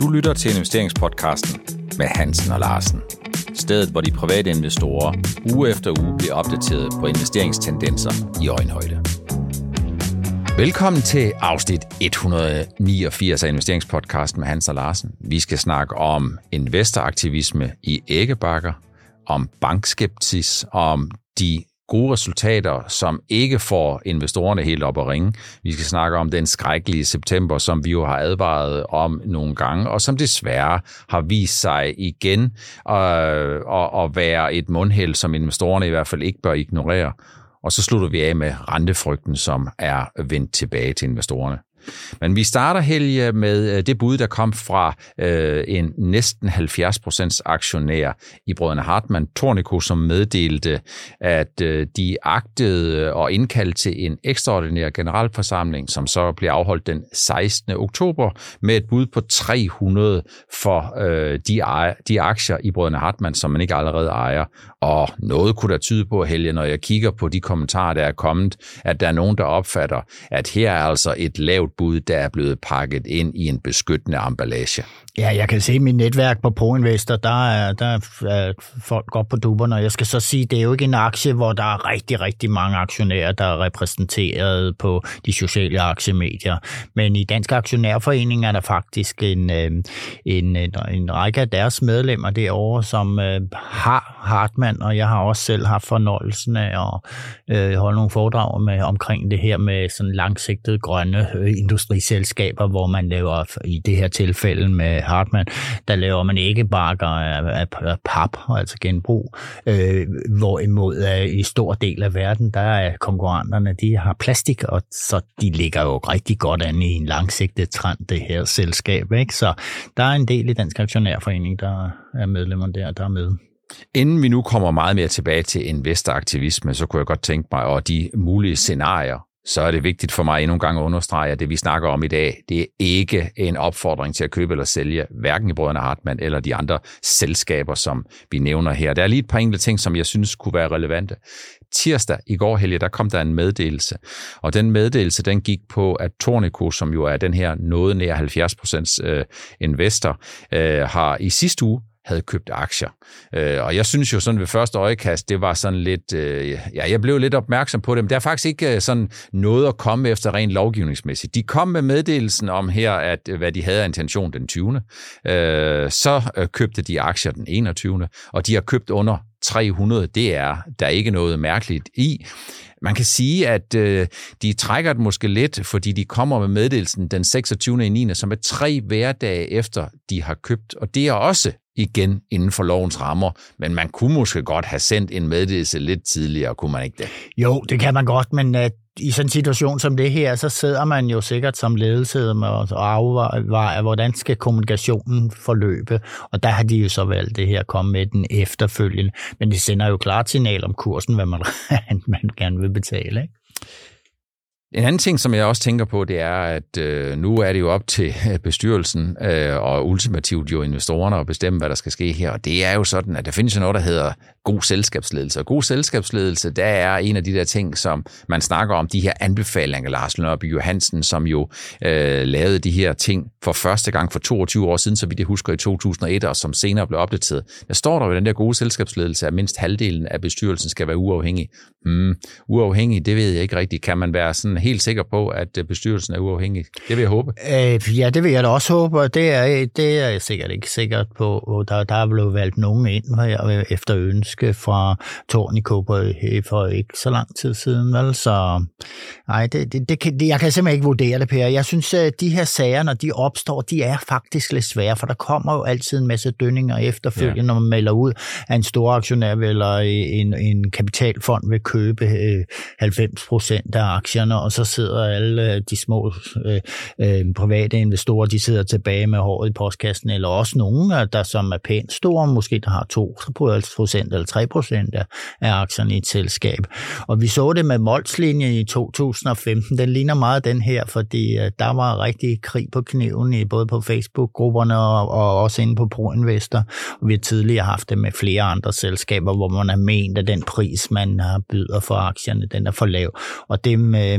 Du lytter til investeringspodcasten med Hansen og Larsen. Stedet, hvor de private investorer uge efter uge bliver opdateret på investeringstendenser i øjenhøjde. Velkommen til afsnit 189 af investeringspodcasten med Hans og Larsen. Vi skal snakke om investoraktivisme i æggebakker, om bankskeptis, om de gode resultater, som ikke får investorerne helt op at ringe. Vi skal snakke om den skrækkelige september, som vi jo har advaret om nogle gange, og som desværre har vist sig igen øh, at, at være et mundhæld, som investorerne i hvert fald ikke bør ignorere. Og så slutter vi af med rentefrygten, som er vendt tilbage til investorerne. Men vi starter, Helge, med øh, det bud, der kom fra øh, en næsten 70% aktionær i Brødrene Hartmann, Tornico, som meddelte, at øh, de agtede øh, og indkalde til en ekstraordinær generalforsamling, som så bliver afholdt den 16. oktober, med et bud på 300 for øh, de, ejer, de aktier i Brødrene Hartmann, som man ikke allerede ejer. Og noget kunne der tyde på, Helge, når jeg kigger på de kommentarer, der er kommet, at der er nogen, der opfatter, at her er altså et lavt bud, der er blevet pakket ind i en beskyttende emballage. Ja, jeg kan se mit netværk på ProInvestor, der er, der er folk godt på duberne, og jeg skal så sige, det er jo ikke en aktie, hvor der er rigtig, rigtig mange aktionærer, der er repræsenteret på de sociale aktiemedier. Men i Dansk Aktionærforening er der faktisk en, øh, en, en, en række af deres medlemmer derovre, som øh, har Hartmann, og jeg har også selv haft fornøjelsen af at øh, holde nogle foredrag med, omkring det her med sådan langsigtede grønne øh, industriselskaber, hvor man laver i det her tilfælde med Hartmann, der laver man ikke bakker øh, af, af pap, altså genbrug, øh, hvorimod øh, i stor del af verden, der er konkurrenterne, de har plastik, og så de ligger jo rigtig godt an i en langsigtet trend, det her selskab. Ikke? Så der er en del i Dansk Aktionærforening, der er medlemmer der, der er med. Inden vi nu kommer meget mere tilbage til investoraktivisme, så kunne jeg godt tænke mig, og de mulige scenarier, så er det vigtigt for mig endnu en gang at understrege, at det vi snakker om i dag, det er ikke en opfordring til at købe eller sælge, hverken i Brødrene Hartmann eller de andre selskaber, som vi nævner her. Der er lige et par enkelte ting, som jeg synes kunne være relevante. Tirsdag i går, Helge, der kom der en meddelelse, og den meddelelse, den gik på, at Tornico, som jo er den her noget nær 70% øh, investor, øh, har i sidste uge havde købt aktier. Øh, og jeg synes jo sådan ved første øjekast, det var sådan lidt, øh, ja, jeg blev lidt opmærksom på det, men der er faktisk ikke øh, sådan noget at komme efter rent lovgivningsmæssigt. De kom med meddelelsen om her, at øh, hvad de havde af intention den 20. Øh, så øh, købte de aktier den 21. Og de har købt under 300, det er der er ikke noget mærkeligt i. Man kan sige, at øh, de trækker det måske lidt, fordi de kommer med meddelelsen den 26. i 9., som er tre hverdage efter, de har købt. Og det er også igen inden for lovens rammer, men man kunne måske godt have sendt en meddelelse lidt tidligere, kunne man ikke det? Jo, det kan man godt, men uh, i sådan en situation som det her, så sidder man jo sikkert som ledelse og afvejer, hvordan skal kommunikationen forløbe, og der har de jo så valgt det her at komme med den efterfølgende, men det sender jo klart signal om kursen, hvad man, man gerne vil betale, ikke? En anden ting, som jeg også tænker på, det er, at øh, nu er det jo op til øh, bestyrelsen øh, og ultimativt jo investorerne at bestemme, hvad der skal ske her. Og det er jo sådan, at der findes jo noget, der hedder god selskabsledelse. Og god selskabsledelse, der er en af de der ting, som man snakker om, de her anbefalinger, Lars Lønnerby Johansen, som jo øh, lavede de her ting for første gang for 22 år siden, så vidt jeg husker i 2001, og som senere blev opdateret. Der står der jo den der gode selskabsledelse, at mindst halvdelen af bestyrelsen skal være uafhængig. Mm, uafhængig, det ved jeg ikke rigtigt. Kan man være sådan helt sikker på, at øh, bestyrelsen er uafhængig? Det vil jeg håbe. Øh, ja, det vil jeg da også håbe, og det er, det er jeg sikkert ikke sikkert på. Der, der er blevet valgt nogen ind efter ønske fra Tornico for ikke så lang tid siden. Vel? Så nej, det, det, det kan, jeg kan simpelthen ikke vurdere det, Per. Jeg synes, at de her sager, når de opstår, de er faktisk lidt svære, for der kommer jo altid en masse dønninger efterfølgende, ja. når man melder ud, at en stor aktionær eller en, en kapitalfond vil købe 90 procent af aktierne, og så sidder alle øh, de små øh, øh, private investorer, de sidder tilbage med håret i postkassen, eller også nogen, der som er pænt store, måske der har 2% eller 3% af, af aktierne i et selskab. Og vi så det med Molslinjen i 2015, den ligner meget den her, fordi øh, der var rigtig krig på kniven i både på Facebook-grupperne og, og også inde på ProInvestor. Og vi har tidligere haft det med flere andre selskaber, hvor man har ment, at den pris, man har byder for aktierne, den er for lav. Og det med,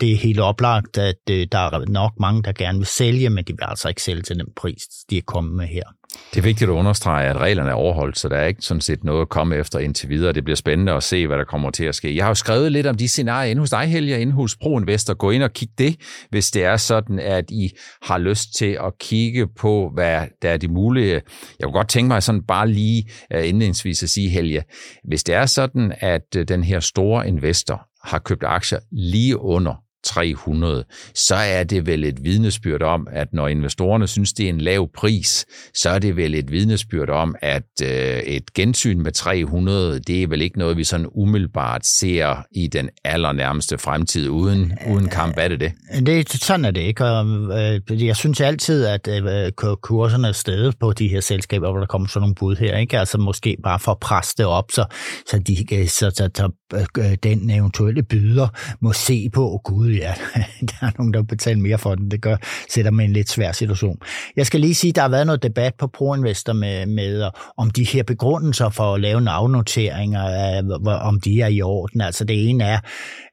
det er helt oplagt, at øh, der er nok mange, der gerne vil sælge, men de vil altså ikke sælge til den pris, de er kommet med her. Det er vigtigt at understrege, at reglerne er overholdt, så der er ikke sådan set noget at komme efter indtil videre. Det bliver spændende at se, hvad der kommer til at ske. Jeg har jo skrevet lidt om de scenarier inde hos dig, Helge, inde hos Pro Investor. Gå ind og kig det, hvis det er sådan, at I har lyst til at kigge på, hvad der er de mulige. Jeg kunne godt tænke mig sådan bare lige øh, indledningsvis at sige, Helge, hvis det er sådan, at øh, den her store investor har købt aktier lige under 300, så er det vel et vidnesbyrd om, at når investorerne synes, det er en lav pris, så er det vel et vidnesbyrd om, at øh, et gensyn med 300, det er vel ikke noget, vi sådan umiddelbart ser i den allernærmeste fremtid, uden, uden kamp, er det det? Øh, det sådan er det ikke, øh, jeg synes altid, at øh, kurserne er stedet på de her selskaber, hvor der kommer sådan nogle bud her, ikke? altså måske bare for at presse det op, så, så, de, så, så, så den eventuelle byder må se på, gud, ja, der er nogen, der betaler mere for den. Det gør, sætter mig i en lidt svær situation. Jeg skal lige sige, at der har været noget debat på ProInvestor med, med om de her begrundelser for at lave navnoteringer, øh, om de er i orden. Altså det ene er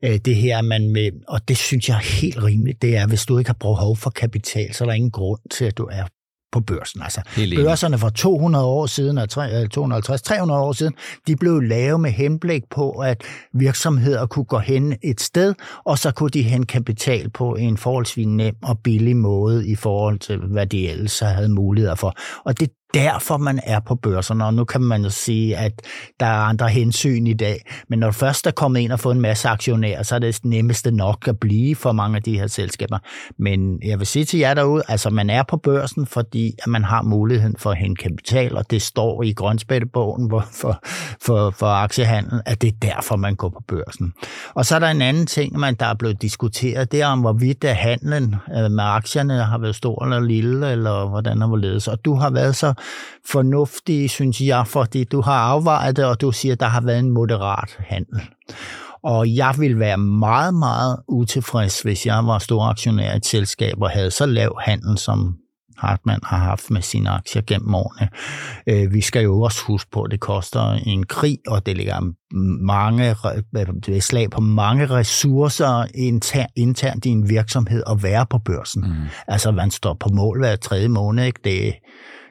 øh, det her, man med, og det synes jeg er helt rimeligt, det er, hvis du ikke har behov for kapital, så er der ingen grund til, at du er på børsen. Altså, børserne for 200 år siden, 250, 300 år siden, de blev lavet med henblik på, at virksomheder kunne gå hen et sted, og så kunne de hente kapital på en forholdsvis nem og billig måde i forhold til, hvad de ellers havde muligheder for. Og det derfor, man er på børserne. Og nu kan man jo sige, at der er andre hensyn i dag. Men når først er kommet ind og fået en masse aktionærer, så er det nemmeste nok at blive for mange af de her selskaber. Men jeg vil sige til jer derude, altså man er på børsen, fordi at man har muligheden for at hente kapital, og det står i grønspættebogen for, for, for aktiehandel, at det er derfor, man går på børsen. Og så er der en anden ting, man der er blevet diskuteret, det er om, hvorvidt handlen øh, med aktierne har været stor eller lille, eller hvordan har hvorledes. Og du har været så fornuftige, synes jeg, fordi du har afvejet det, og du siger, at der har været en moderat handel. Og jeg vil være meget, meget utilfreds, hvis jeg var stor aktionær i et selskab og havde så lav handel, som Hartmann har haft med sine aktier gennem årene. Øh, vi skal jo også huske på, at det koster en krig, og det ligger mange det slag på mange ressourcer internt i en virksomhed at være på børsen. Mm. Altså, man står på mål hver tredje måned. Ikke? Det,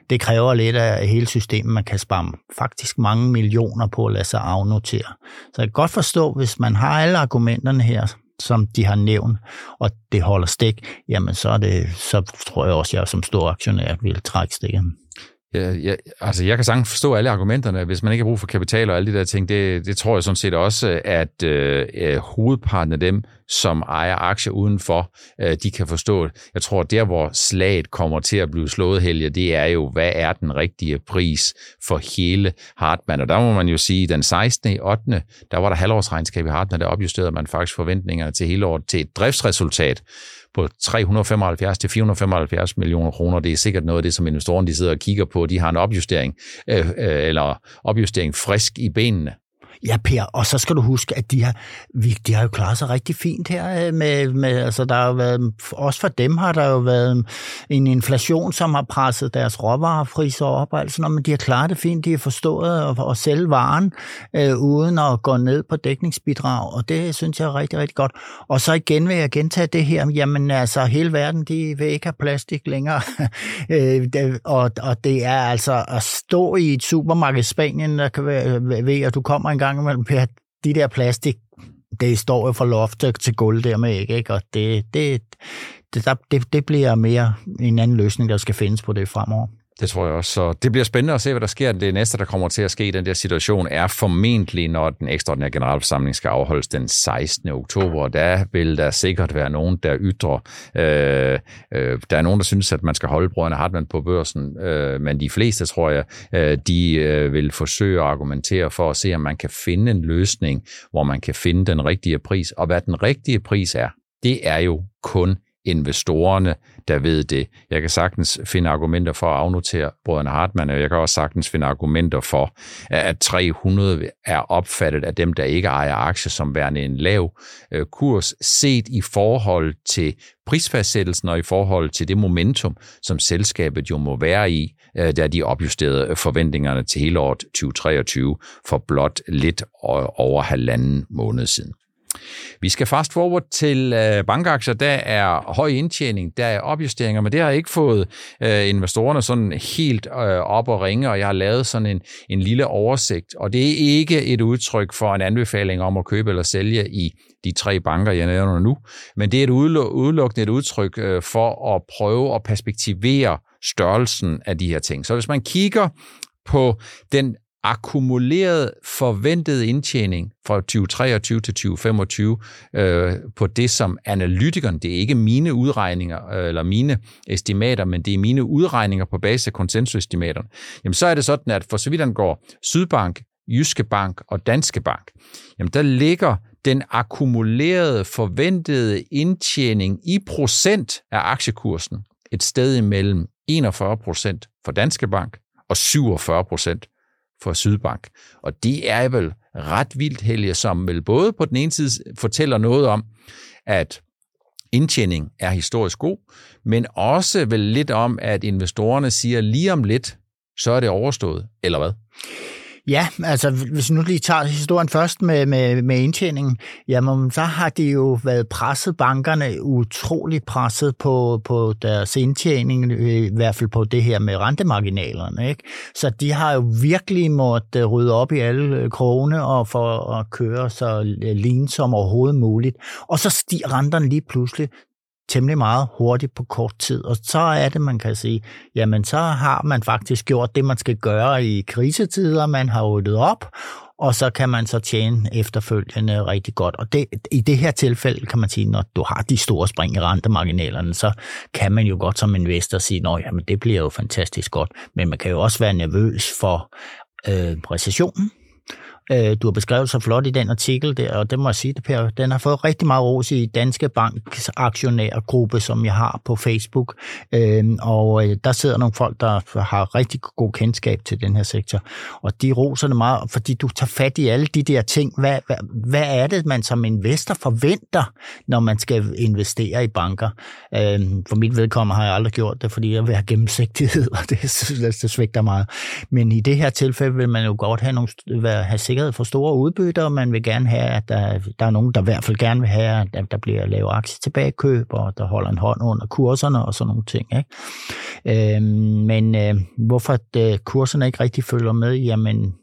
det kræver lidt af hele systemet. Man kan spare faktisk mange millioner på at lade sig afnotere. Så jeg kan godt forstå, hvis man har alle argumenterne her, som de har nævnt, og det holder stik, jamen så, er det, så tror jeg også, at jeg som stor aktionær vil trække stikken. Ja, ja, altså jeg kan sagtens forstå alle argumenterne. Hvis man ikke har brug for kapital og alle de der ting, det, det tror jeg sådan set også, at øh, øh, hovedparten af dem, som ejer aktier udenfor, øh, de kan forstå det. Jeg tror, der hvor slaget kommer til at blive slået, Helge, det er jo, hvad er den rigtige pris for hele Hartmann? Og der må man jo sige, den 16. i 8. der var der halvårsregnskab i Hartmann, der opjusterede man faktisk forventningerne til hele året til et driftsresultat, på 375 til 475 millioner kroner. Det er sikkert noget af det, som investorerne de sidder og kigger på. De har en opjustering, øh, øh, eller opjustering frisk i benene. Ja, Per, og så skal du huske, at de har, de har jo klaret sig rigtig fint her. Øh, med, med, altså der har været, også for dem har der jo været en inflation, som har presset deres råvarepriser op. Altså, når, man, de har klaret det fint. De har forstået at, at sælge varen øh, uden at gå ned på dækningsbidrag, og det synes jeg er rigtig, rigtig godt. Og så igen vil jeg gentage det her, jamen altså hele verden, de vil ikke have plastik længere. Øh, og, og det er altså at stå i et supermarked i Spanien, der kan være, ved at du kommer engang gang imellem, Per, de der plastik, det står jo fra loft til gulv der med ikke, ikke? og det, det, det, det, det bliver mere en anden løsning, der skal findes på det fremover. Det tror jeg også. Så det bliver spændende at se, hvad der sker. Det næste, der kommer til at ske i den der situation, er formentlig, når den ekstraordinære generalforsamling skal afholdes den 16. oktober. Der vil der sikkert være nogen, der ytrer. Øh, øh, der er nogen, der synes, at man skal holde brødrene Hartmann på børsen, øh, men de fleste, tror jeg, øh, de øh, vil forsøge at argumentere for at se, om man kan finde en løsning, hvor man kan finde den rigtige pris. Og hvad den rigtige pris er, det er jo kun investorerne, der ved det. Jeg kan sagtens finde argumenter for at afnotere brødrene Hartmann, og jeg kan også sagtens finde argumenter for, at 300 er opfattet af dem, der ikke ejer aktier, som værende en lav øh, kurs, set i forhold til prisfastsættelsen og i forhold til det momentum, som selskabet jo må være i, øh, da de opjusterede forventningerne til hele året 2023 for blot lidt over halvanden måned siden. Vi skal fast forward til øh, bankaktier. Der er høj indtjening, der er opjusteringer, men det har ikke fået øh, investorerne sådan helt øh, op og ringe, og jeg har lavet sådan en, en lille oversigt. Og det er ikke et udtryk for en anbefaling om at købe eller sælge i de tre banker, jeg nævner nu, men det er et udelukkende et udtryk øh, for at prøve at perspektivere størrelsen af de her ting. Så hvis man kigger på den akkumuleret forventet indtjening fra 2023 til 2025 øh, på det, som analytikeren, det er ikke mine udregninger øh, eller mine estimater, men det er mine udregninger på basis af konsensusestimaterne, jamen så er det sådan, at for så vidt går Sydbank, Jyske Bank og Danske Bank, jamen der ligger den akkumulerede forventede indtjening i procent af aktiekursen et sted imellem 41 procent for Danske Bank og 47 procent for Sydbank. Og det er vel ret vildt, Helge, som vel både på den ene side fortæller noget om, at indtjening er historisk god, men også vel lidt om, at investorerne siger lige om lidt, så er det overstået, eller hvad? Ja, altså hvis vi nu lige tager historien først med, med, med indtjeningen, jamen så har de jo været presset, bankerne utrolig presset på, på deres indtjening, i hvert fald på det her med rentemarginalerne. Ikke? Så de har jo virkelig måttet øh, rydde op i alle øh, krone og for at køre så øh, lean som overhovedet muligt. Og så stiger renterne lige pludselig temmelig meget hurtigt på kort tid. Og så er det, man kan sige, jamen så har man faktisk gjort det, man skal gøre i krisetider. Man har ryddet op, og så kan man så tjene efterfølgende rigtig godt. Og det, i det her tilfælde kan man sige, når du har de store spring i rentemarginalerne, så kan man jo godt som investor sige, at jamen det bliver jo fantastisk godt. Men man kan jo også være nervøs for øh, recessionen, Øh, du har beskrevet så flot i den artikel der, og det må jeg sige det, Per. Den har fået rigtig meget ros i Danske Banks aktionærgruppe, som jeg har på Facebook. Øh, og øh, der sidder nogle folk, der har rigtig god kendskab til den her sektor. Og de roser det meget, fordi du tager fat i alle de der ting. Hvad, hvad, hvad er det, man som investor forventer, når man skal investere i banker? Øh, for mit vedkommende har jeg aldrig gjort det, fordi jeg vil have gennemsigtighed, og det, det svigter meget. Men i det her tilfælde vil man jo godt have, nogle, have sikkerhed for store udbytter, og man vil gerne have, at der, der er nogen, der i hvert fald gerne vil have, at der bliver lavet aktietilbagekøb, og der holder en hånd under kurserne og sådan nogle ting. Ikke? Øh, men øh, hvorfor at, øh, kurserne ikke rigtig følger med, jamen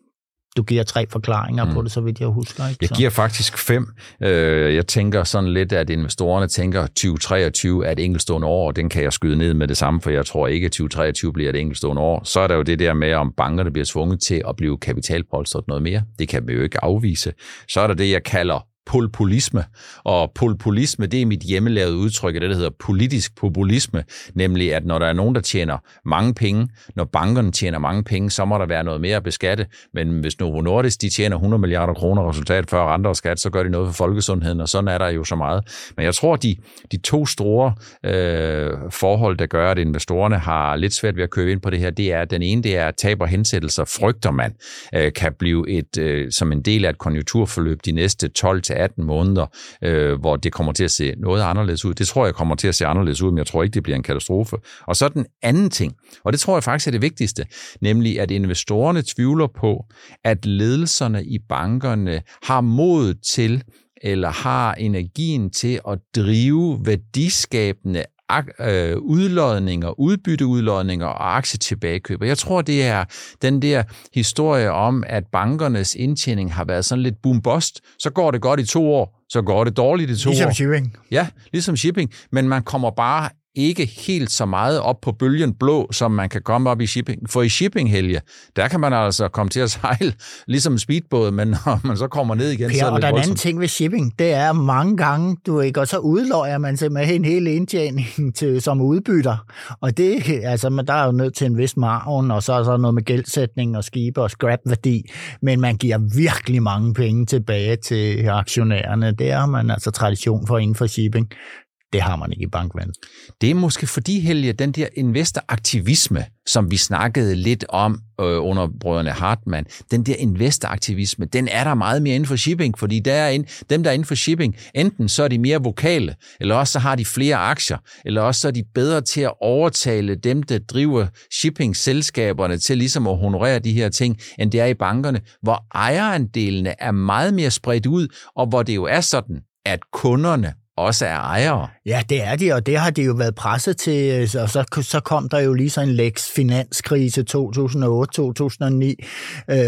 du giver tre forklaringer mm. på det, så vidt jeg husker. Ikke? Jeg giver faktisk fem. Øh, jeg tænker sådan lidt, at investorerne tænker, at 2023 er et enkeltstående år, og den kan jeg skyde ned med det samme, for jeg tror ikke, at 2023 bliver et enkeltstående år. Så er der jo det der med, om bankerne bliver tvunget til at blive kapitalpolstret noget mere. Det kan vi jo ikke afvise. Så er der det, jeg kalder polpolisme. Og polpolisme, det er mit hjemmelavede udtryk det, der hedder politisk populisme, nemlig at når der er nogen, der tjener mange penge, når bankerne tjener mange penge, så må der være noget mere at beskatte. Men hvis Novo Nordisk de tjener 100 milliarder kroner resultat før renter og skat, så gør de noget for folkesundheden, og sådan er der jo så meget. Men jeg tror, de, de to store øh, forhold, der gør, at investorerne har lidt svært ved at købe ind på det her, det er, at den ene, det er, at tab og hensættelser frygter man, øh, kan blive et, øh, som en del af et konjunkturforløb de næste 12 til 18 måneder, øh, hvor det kommer til at se noget anderledes ud. Det tror jeg kommer til at se anderledes ud, men jeg tror ikke, det bliver en katastrofe. Og så den anden ting, og det tror jeg faktisk er det vigtigste, nemlig at investorerne tvivler på, at ledelserne i bankerne har mod til eller har energien til at drive værdiskabende øh, udlodninger, udbytteudlodninger og aktietilbagekøb. Og jeg tror, det er den der historie om, at bankernes indtjening har været sådan lidt boom-bust. Så går det godt i to år, så går det dårligt i to ligesom år. Ligesom shipping. Ja, ligesom shipping. Men man kommer bare ikke helt så meget op på bølgen blå, som man kan komme op i shipping. For i shipping, Helge, der kan man altså komme til at sejle ligesom en speedbåd, men når man så kommer ned igen, per, så er det og der er en anden ting ved shipping, det er mange gange, du ikke, og så udløjer man simpelthen hele indtjeningen til, som udbytter. Og det, altså, man, der er jo nødt til en vis margen, og så er der noget med gældsætning og skibe og scrap-værdi, men man giver virkelig mange penge tilbage til aktionærerne. Det har man altså tradition for inden for shipping det har man ikke i bankvand. Det er måske fordi, Helge, den der investoraktivisme, som vi snakkede lidt om øh, under brødrene Hartmann, den der investoraktivisme, den er der meget mere inden for shipping, fordi der er en, dem, der er inden for shipping, enten så er de mere vokale, eller også så har de flere aktier, eller også så er de bedre til at overtale dem, der driver shipping-selskaberne til ligesom at honorere de her ting, end det er i bankerne, hvor ejerandelene er meget mere spredt ud, og hvor det jo er sådan, at kunderne også er ejere. Ja, det er de, og det har de jo været presset til, øh, og så, så kom der jo lige så en læks finanskrise 2008-2009, øh,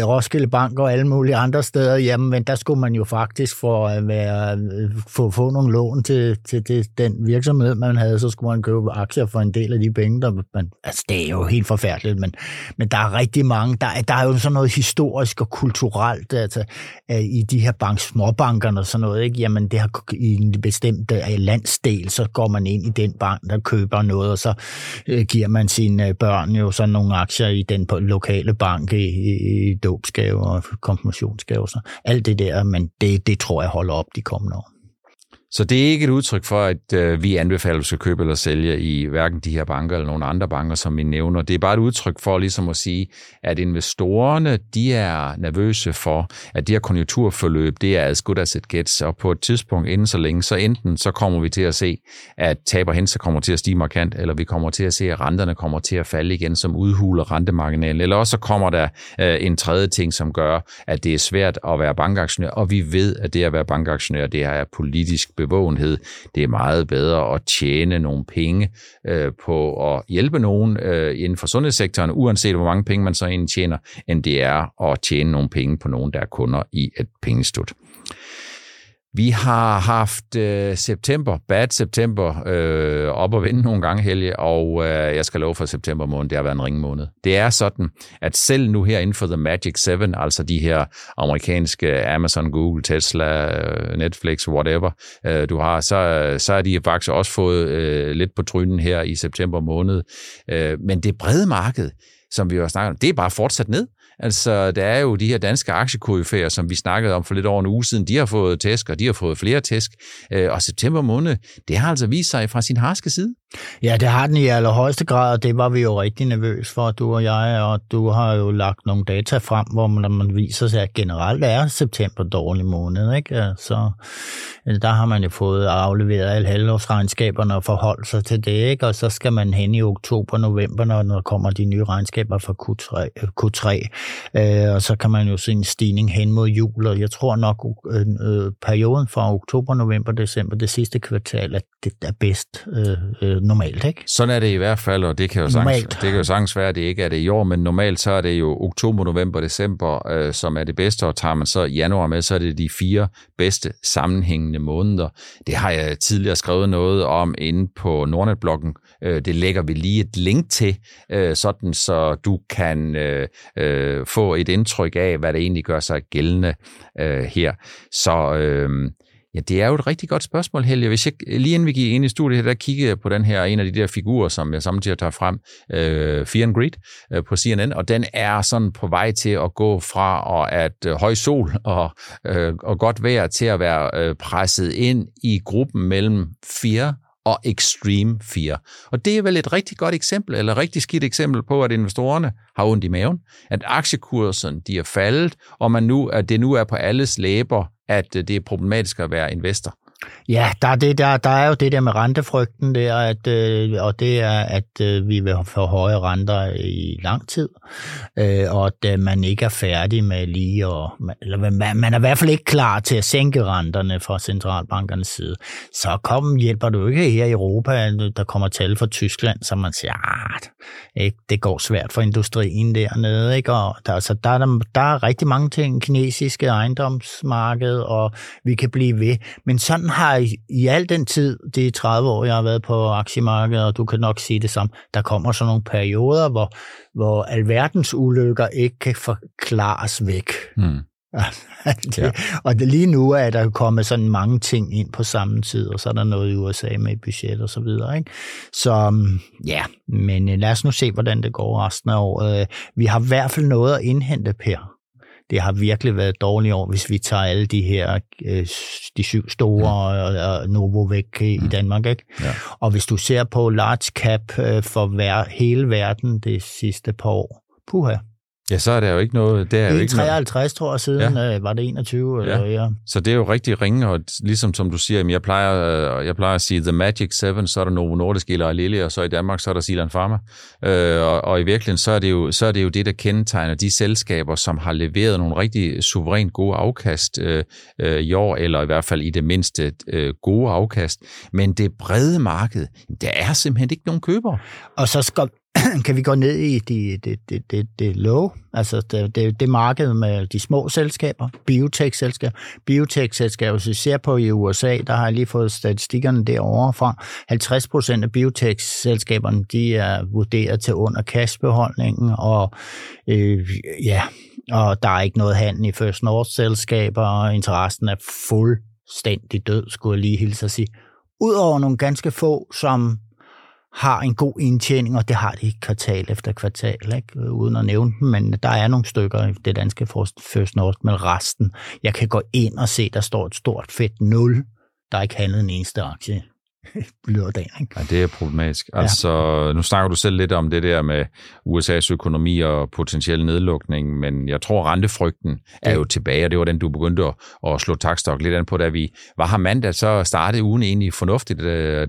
Roskilde Bank og alle mulige andre steder, jamen, men der skulle man jo faktisk for at være, øh, få, få nogle lån til, til det, den virksomhed, man havde, så skulle man købe aktier for en del af de penge, der man, altså det er jo helt forfærdeligt, men, men der er rigtig mange, der, der er jo sådan noget historisk og kulturelt altså, øh, i de her bank, småbankerne og sådan noget, ikke? jamen det har i en bestemt bestemt landsdel, så går man ind i den bank, der køber noget, og så øh, giver man sine øh, børn jo sådan nogle aktier i den lokale bank i, i dobsgave og konfirmationsgave. Så alt det der, men det, det tror jeg holder op de kommende år. Så det er ikke et udtryk for, at øh, vi anbefaler, at du skal købe eller sælge i hverken de her banker eller nogle andre banker, som vi nævner. Det er bare et udtryk for ligesom at sige, at investorerne de er nervøse for, at det her konjunkturforløb, det er as good as it gets, og på et tidspunkt inden så længe, så enten så kommer vi til at se, at taber hen så kommer til at stige markant, eller vi kommer til at se, at renterne kommer til at falde igen, som udhuler rentemarginalen, eller også så kommer der øh, en tredje ting, som gør, at det er svært at være bankaktionær, og vi ved, at det at være bankaktionær, det er politisk bevågenhed. Det er meget bedre at tjene nogle penge øh, på at hjælpe nogen øh, inden for sundhedssektoren, uanset hvor mange penge man så egentlig tjener, end det er at tjene nogle penge på nogen, der er kunder i et pengestut. Vi har haft øh, september, bad september, øh, op og vende nogle gange, Helge, og øh, jeg skal love for september måned, det har været en ringe måned. Det er sådan, at selv nu her inden for The Magic 7, altså de her amerikanske Amazon, Google, Tesla, øh, Netflix, whatever øh, du har, så, så er de faktisk også fået øh, lidt på trynen her i september måned. Øh, men det brede marked, som vi har snakket om, det er bare fortsat ned. Altså, der er jo de her danske aktiekoryfærer, som vi snakkede om for lidt over en uge siden, de har fået tæsk, og de har fået flere tæsk. Øh, og september måned, det har altså vist sig fra sin harske side. Ja, det har den i allerhøjeste grad, og det var vi jo rigtig nervøs for, du og jeg, og du har jo lagt nogle data frem, hvor man, man viser sig, at generelt er september dårlig måned, ikke? Så øh, der har man jo fået afleveret alle halvårsregnskaberne og forholdt sig til det, ikke? Og så skal man hen i oktober, november, når der kommer de nye regnskaber fra Q3, Q3 øh, og så kan man jo se en stigning hen mod jul, og jeg tror nok, øh, øh perioden fra oktober, november, december, det sidste kvartal, at det er bedst øh, øh øh, normalt, ikke? Sådan er det i hvert fald, og det kan jo sagtens, det kan jo sagtens være, at det ikke er det i år, men normalt så er det jo oktober, november, december, øh, som er det bedste, og tager man så januar med, så er det de fire bedste sammenhængende måneder. Det har jeg tidligere skrevet noget om inde på Nordnet-bloggen. Øh, det lægger vi lige et link til, øh, sådan så du kan øh, øh, få et indtryk af, hvad det egentlig gør sig gældende øh, her. Så øh, Ja, det er jo et rigtig godt spørgsmål, Helge. Hvis jeg lige inden vi gik ind i studiet, der kiggede jeg på den her, en af de der figurer, som jeg samtidig tager frem, øh, Fear and Greed øh, på CNN, og den er sådan på vej til at gå fra og at øh, høj sol og, øh, og godt vejr til at være øh, presset ind i gruppen mellem fear og extreme fear. Og det er vel et rigtig godt eksempel, eller rigtig skidt eksempel på, at investorerne har ondt i maven, at aktiekursen de er faldet, og man nu, at det nu er på alles læber, at øh, det er problematisk at være investor. Ja, der er, det der, der er jo det der med rentefrygten der, at, øh, og det er, at øh, vi vil få høje renter i lang tid, øh, og at øh, man ikke er færdig med lige, og, eller man, man er i hvert fald ikke klar til at sænke renterne fra centralbankernes side. Så kom, hjælper du ikke her i Europa, der kommer tal fra Tyskland, så man siger, ah, ikke, det går svært for industrien dernede, ikke? og der, så der, der, der er rigtig mange ting, kinesiske ejendomsmarked, og vi kan blive ved, men sådan har i, i al den tid, det er 30 år, jeg har været på aktiemarkedet, og du kan nok sige det samme, der kommer sådan nogle perioder, hvor, hvor alverdens ulykker ikke kan forklares væk. Mm. det, ja. Og det, lige nu er der kommet sådan mange ting ind på samme tid, og så er der noget i USA med budget og så videre. Ikke? Så ja, men øh, lad os nu se, hvordan det går resten af året. Vi har i hvert fald noget at indhente, Per det har virkelig været et dårligt år, hvis vi tager alle de her, øh, de syv store mm. og, og Novo væk i mm. Danmark. Ikke? Ja. Og hvis du ser på large cap øh, for hver, hele verden det sidste par år, puha, Ja, så er der jo ikke noget... Det er, er jo ikke 53, noget... tror jeg, siden ja. øh, var det 21. Ja. Eller, ja. Så det er jo rigtig ringe, og ligesom som du siger, jeg plejer, øh, jeg plejer at sige The Magic Seven, så er der Novo Nordisk eller Lille, og så i Danmark, så er der Silan Pharma. Øh, og, og i virkeligheden, så er, det jo, så er det jo det, der kendetegner de selskaber, som har leveret nogle rigtig suverænt gode afkast øh, øh, i år, eller i hvert fald i det mindste øh, gode afkast. Men det brede marked, der er simpelthen ikke nogen købere. Og så skal, kan vi gå ned i det de, de, de, de low, altså det, det, det marked med de små selskaber, biotech-selskaber. Biotech-selskaber, hvis vi ser på i USA, der har jeg lige fået statistikkerne derovre fra. 50 procent af biotech-selskaberne, de er vurderet til under cashbeholdningen, og øh, ja, og der er ikke noget handel i First North-selskaber, og interessen er fuldstændig død, skulle jeg lige hilse at sige. Udover nogle ganske få, som har en god indtjening, og det har de kvartal efter kvartal, ikke? uden at nævne dem, men der er nogle stykker i det danske First North, men resten, jeg kan gå ind og se, der står et stort fedt nul, der er ikke handlet en eneste aktie lørdagen. Ikke? Ja, det er problematisk. Altså, ja. nu snakker du selv lidt om det der med USA's økonomi og potentiel nedlukning, men jeg tror, rentefrygten er jo tilbage, og det var den, du begyndte at, at slå takstok lidt an på, da vi var her mandag, så startede ugen egentlig fornuftigt,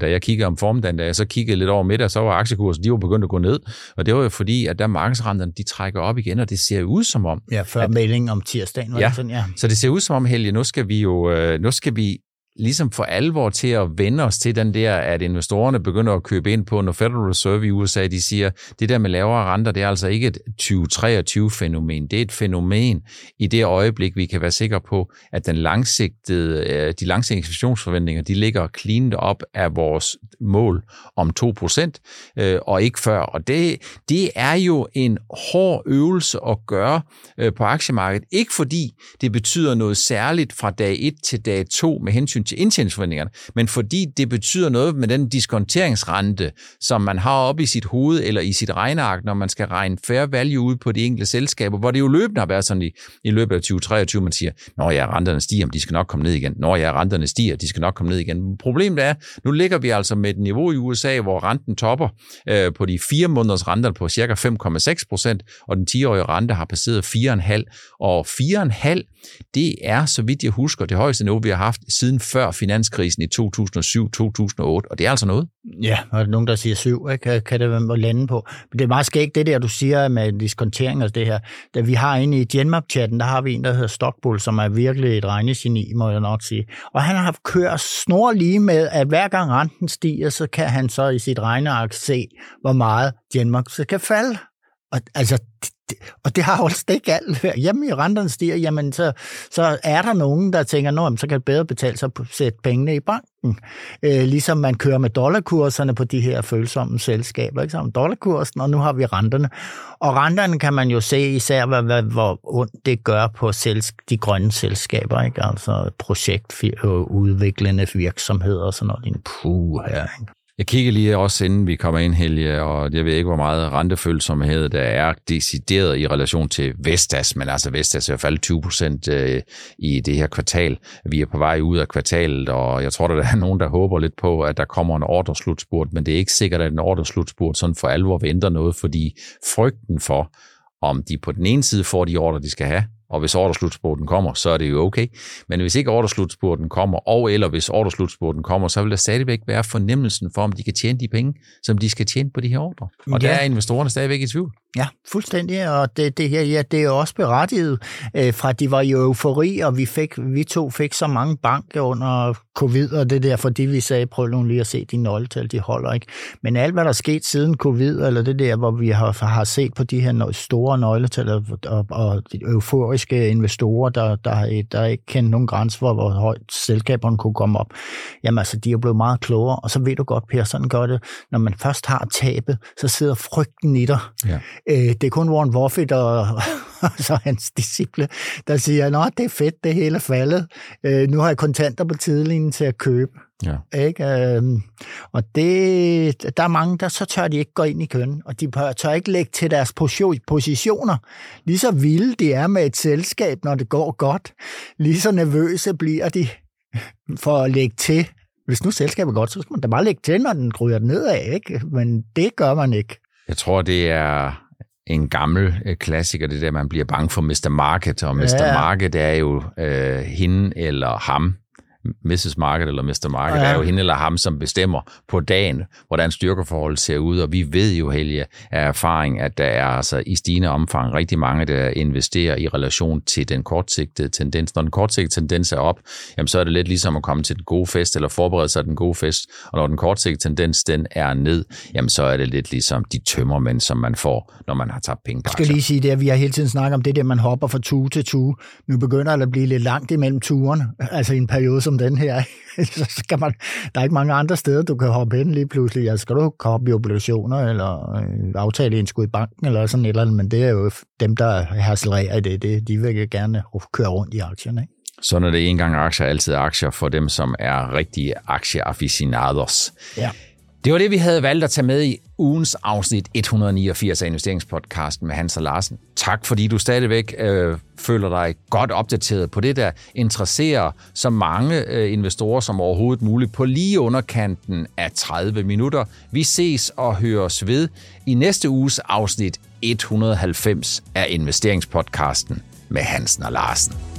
da jeg kiggede om formiddagen, da jeg så kiggede lidt over middag, så var aktiekursen, de var begyndt at gå ned, og det var jo fordi, at der markedsrenterne, de trækker op igen, og det ser ud som om... Ja, før meldingen om tirsdagen. Ja, sådan, ja, så det ser ud som om, Helge, nu skal vi jo øh, nu skal vi ligesom for alvor til at vende os til den der, at investorerne begynder at købe ind på, når Federal Reserve i USA, de siger, det der med lavere renter, det er altså ikke et 2023-fænomen. Det er et fænomen i det øjeblik, vi kan være sikre på, at den langsigtede, øh, de langsigtede inflationsforventninger, de ligger cleaned op af vores mål om 2%, øh, og ikke før. Og det, det er jo en hård øvelse at gøre øh, på aktiemarkedet. Ikke fordi det betyder noget særligt fra dag 1 til dag 2 med hensyn til indtjeningsforventningerne, men fordi det betyder noget med den diskonteringsrente, som man har oppe i sit hoved eller i sit regneark, når man skal regne fair value ud på de enkelte selskaber, hvor det jo løbende har været sådan i, i løbet af 2023, man siger, når ja, renterne stiger, men de skal nok komme ned igen. Når ja, renterne stiger, de skal nok komme ned igen. Problemet er, nu ligger vi altså med et niveau i USA, hvor renten topper øh, på de fire måneders renter på cirka 5,6 procent, og den 10-årige rente har passeret 4,5. Og 4,5, det er, så vidt jeg husker, det højeste niveau, vi har haft siden før finanskrisen i 2007-2008, og det er altså noget. Ja, og nogen, der siger syv, ikke? Kan, det være lande på. Men det er meget skægt, det der, du siger med diskontering og det her. Da vi har inde i Genmap-chatten, der har vi en, der hedder Stockbull, som er virkelig et regnegeni, må jeg nok sige. Og han har haft kørt snor lige med, at hver gang renten stiger, så kan han så i sit regneark se, hvor meget Genmap så kan falde. Og, altså, og det har jo slet ikke alt. Hjemme i renterne stiger, jamen så, så er der nogen, der tænker, Nå, så kan det bedre betale sig at sætte pengene i banken. Øh, ligesom man kører med dollarkurserne på de her følsomme selskaber, ikke Så dollarkursen, og nu har vi renterne. Og renterne kan man jo se især, hvad, hvad, hvor ondt det gør på selsk- de grønne selskaber, ikke? altså projektudviklende virksomheder og sådan noget. Puh, her, ikke? Jeg kigger lige også, inden vi kommer ind, Helge, og jeg ved ikke, hvor meget rentefølsomhed der er decideret i relation til Vestas, men altså Vestas er i hvert fald 20 procent øh, i det her kvartal. Vi er på vej ud af kvartalet, og jeg tror, der er nogen, der håber lidt på, at der kommer en ordreslutspurt, men det er ikke sikkert, at en ordreslutspurt sådan for alvor venter noget, fordi frygten for, om de på den ene side får de ordre, de skal have, og hvis orderslutspurten kommer, så er det jo okay. Men hvis ikke orderslutspurten kommer, og eller hvis orderslutspurten kommer, så vil der stadigvæk være fornemmelsen for, om de kan tjene de penge, som de skal tjene på de her ordre. Og ja. der er investorerne stadigvæk i tvivl. Ja, fuldstændig, og det, det her, ja, det er også berettiget øh, fra, de var i eufori, og vi, fik, vi to fik så mange banker under covid, og det der, fordi vi sagde, prøv nu lige at se de nøgletal, de holder ikke. Men alt, hvad der er sket siden covid, eller det der, hvor vi har, har set på de her store nøgletal, og, og, og de euforiske investorer, der, der, der ikke kender nogen grænse for, hvor højt selskaberne kunne komme op, jamen altså, de er blevet meget klogere, og så ved du godt, Per, sådan gør det, når man først har tabet, så sidder frygten i dig. Ja. Øh, det er kun Warren Buffett og, så hans disciple, der siger, at det er fedt, det hele er faldet. Øh, nu har jeg kontanter på tidelinjen til at købe. Ja. Ikke? Øhm, og det, der er mange, der så tør de ikke gå ind i køn, og de tør ikke lægge til deres positioner. Lige så vilde de er med et selskab, når det går godt, lige så nervøse bliver de for at lægge til. Hvis nu selskabet er godt, så skal man da bare lægge til, når den ryger nedad, ikke? Men det gør man ikke. Jeg tror, det er en gammel øh, klassiker, det der, man bliver bange for Mr. Market, og Mr. Ja. Market er jo øh, hende eller ham, Mrs. Market eller Mr. Market, ja. er jo hende eller ham, som bestemmer på dagen, hvordan styrkeforholdet ser ud, og vi ved jo, Helge, af erfaring, at der er altså i stigende omfang rigtig mange, der investerer i relation til den kortsigtede tendens. Når den kortsigtede tendens er op, jamen så er det lidt ligesom at komme til den gode fest, eller forberede sig til den gode fest, og når den kortsigtede tendens den er ned, jamen så er det lidt ligesom de tømmermænd, som man får, når man har tabt penge Jeg skal lige sige det, at vi har hele tiden snakket om det der, man hopper fra tue til tue. Nu begynder det at blive lidt langt imellem turen, altså i en periode som den her, så skal man, der er ikke mange andre steder, du kan hoppe hen lige pludselig. Altså, skal du hoppe i obligationer, eller øh, aftale indskud i banken, eller sådan et eller andet, men det er jo dem, der harcelerer i det, det de vil gerne køre rundt i aktierne. Ikke? Så når det er en gang aktier, altid aktier for dem, som er rigtige aktieaficionados. Ja. Det var det, vi havde valgt at tage med i ugens afsnit 189 af investeringspodcasten med Hans og Larsen. Tak, fordi du stadigvæk øh, føler dig godt opdateret på det, der interesserer så mange øh, investorer som overhovedet muligt på lige underkanten af 30 minutter. Vi ses og høres ved i næste uges afsnit 190 af investeringspodcasten med Hansen og Larsen.